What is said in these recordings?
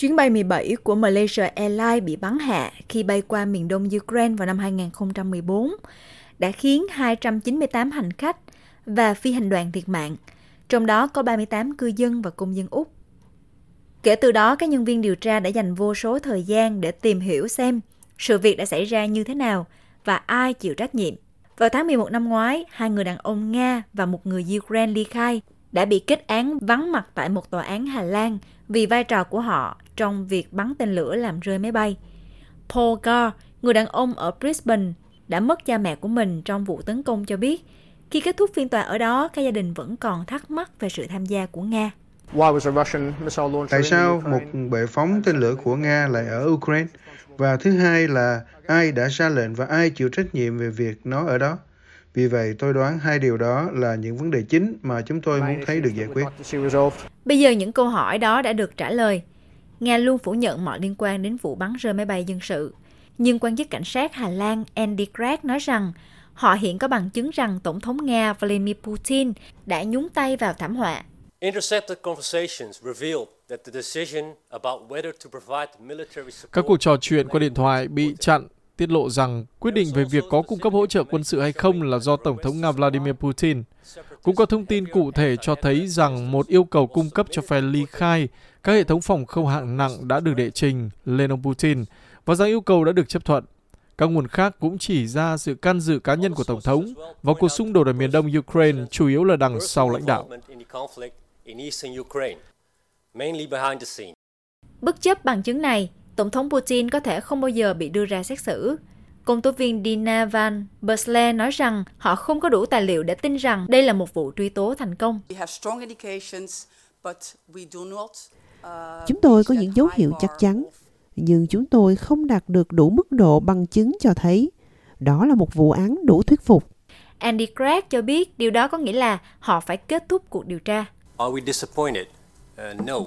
Chuyến bay 17 của Malaysia Airlines bị bắn hạ khi bay qua miền đông Ukraine vào năm 2014 đã khiến 298 hành khách và phi hành đoàn thiệt mạng, trong đó có 38 cư dân và công dân Úc. Kể từ đó, các nhân viên điều tra đã dành vô số thời gian để tìm hiểu xem sự việc đã xảy ra như thế nào và ai chịu trách nhiệm. Vào tháng 11 năm ngoái, hai người đàn ông Nga và một người Ukraine ly khai đã bị kết án vắng mặt tại một tòa án Hà Lan vì vai trò của họ trong việc bắn tên lửa làm rơi máy bay. Paul Gar, người đàn ông ở Brisbane, đã mất cha mẹ của mình trong vụ tấn công cho biết, khi kết thúc phiên tòa ở đó, các gia đình vẫn còn thắc mắc về sự tham gia của Nga. Tại sao một bệ phóng tên lửa của Nga lại ở Ukraine? Và thứ hai là ai đã ra lệnh và ai chịu trách nhiệm về việc nó ở đó? Vì vậy, tôi đoán hai điều đó là những vấn đề chính mà chúng tôi muốn thấy được giải quyết. Bây giờ những câu hỏi đó đã được trả lời. Nga luôn phủ nhận mọi liên quan đến vụ bắn rơi máy bay dân sự. Nhưng quan chức cảnh sát Hà Lan Andy Craig nói rằng họ hiện có bằng chứng rằng Tổng thống Nga Vladimir Putin đã nhúng tay vào thảm họa. Các cuộc trò chuyện qua điện thoại bị chặn tiết lộ rằng quyết định về việc có cung cấp hỗ trợ quân sự hay không là do Tổng thống Nga Vladimir Putin. Cũng có thông tin cụ thể cho thấy rằng một yêu cầu cung cấp cho phe ly khai các hệ thống phòng không hạng nặng đã được đệ trình lên ông Putin và rằng yêu cầu đã được chấp thuận. Các nguồn khác cũng chỉ ra sự can dự cá nhân của Tổng thống vào cuộc xung đột ở miền đông Ukraine, chủ yếu là đằng sau lãnh đạo. Bất chấp bằng chứng này, Tổng thống Putin có thể không bao giờ bị đưa ra xét xử. Công tố viên Dina Van Bersle nói rằng họ không có đủ tài liệu để tin rằng đây là một vụ truy tố thành công. Chúng tôi có những dấu hiệu chắc chắn, nhưng chúng tôi không đạt được đủ mức độ bằng chứng cho thấy đó là một vụ án đủ thuyết phục. Andy Craig cho biết điều đó có nghĩa là họ phải kết thúc cuộc điều tra. Are we disappointed? Uh, no.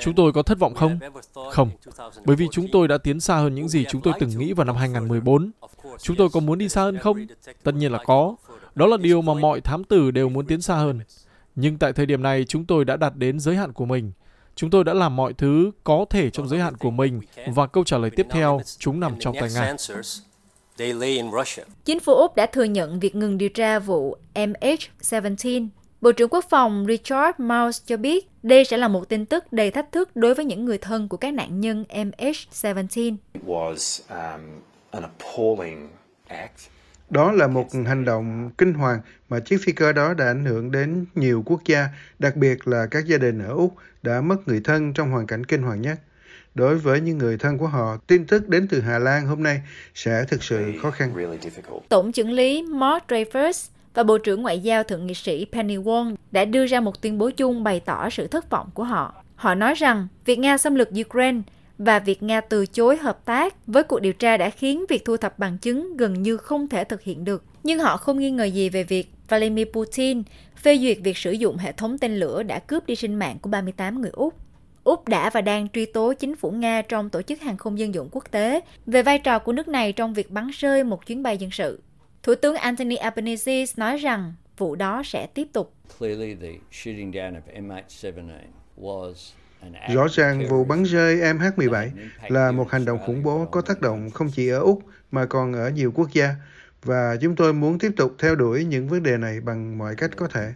Chúng tôi có thất vọng không? Không, bởi vì chúng tôi đã tiến xa hơn những gì chúng tôi từng nghĩ vào năm 2014. Chúng tôi có muốn đi xa hơn không? Tất nhiên là có. Đó là điều mà mọi thám tử đều muốn tiến xa hơn. Nhưng tại thời điểm này, chúng tôi đã đạt đến giới hạn của mình. Chúng tôi đã làm mọi thứ có thể trong giới hạn của mình và câu trả lời tiếp theo, chúng nằm trong tay Nga. Chính phủ Úc đã thừa nhận việc ngừng điều tra vụ MH17 Bộ trưởng Quốc phòng Richard Miles cho biết đây sẽ là một tin tức đầy thách thức đối với những người thân của các nạn nhân MH17. Um, đó là một hành động kinh hoàng mà chiếc phi cơ đó đã ảnh hưởng đến nhiều quốc gia, đặc biệt là các gia đình ở Úc đã mất người thân trong hoàn cảnh kinh hoàng nhất. Đối với những người thân của họ, tin tức đến từ Hà Lan hôm nay sẽ thực sự khó khăn. Tổng trưởng lý Mark Dreyfus và Bộ trưởng Ngoại giao Thượng nghị sĩ Penny Wong đã đưa ra một tuyên bố chung bày tỏ sự thất vọng của họ. Họ nói rằng việc Nga xâm lược Ukraine và việc Nga từ chối hợp tác với cuộc điều tra đã khiến việc thu thập bằng chứng gần như không thể thực hiện được. Nhưng họ không nghi ngờ gì về việc Vladimir Putin phê duyệt việc sử dụng hệ thống tên lửa đã cướp đi sinh mạng của 38 người Úc. Úc đã và đang truy tố chính phủ Nga trong Tổ chức Hàng không Dân dụng Quốc tế về vai trò của nước này trong việc bắn rơi một chuyến bay dân sự. Thủ tướng Anthony Albanese nói rằng vụ đó sẽ tiếp tục. Rõ ràng vụ bắn rơi MH17 là một hành động khủng bố có tác động không chỉ ở Úc mà còn ở nhiều quốc gia và chúng tôi muốn tiếp tục theo đuổi những vấn đề này bằng mọi cách có thể.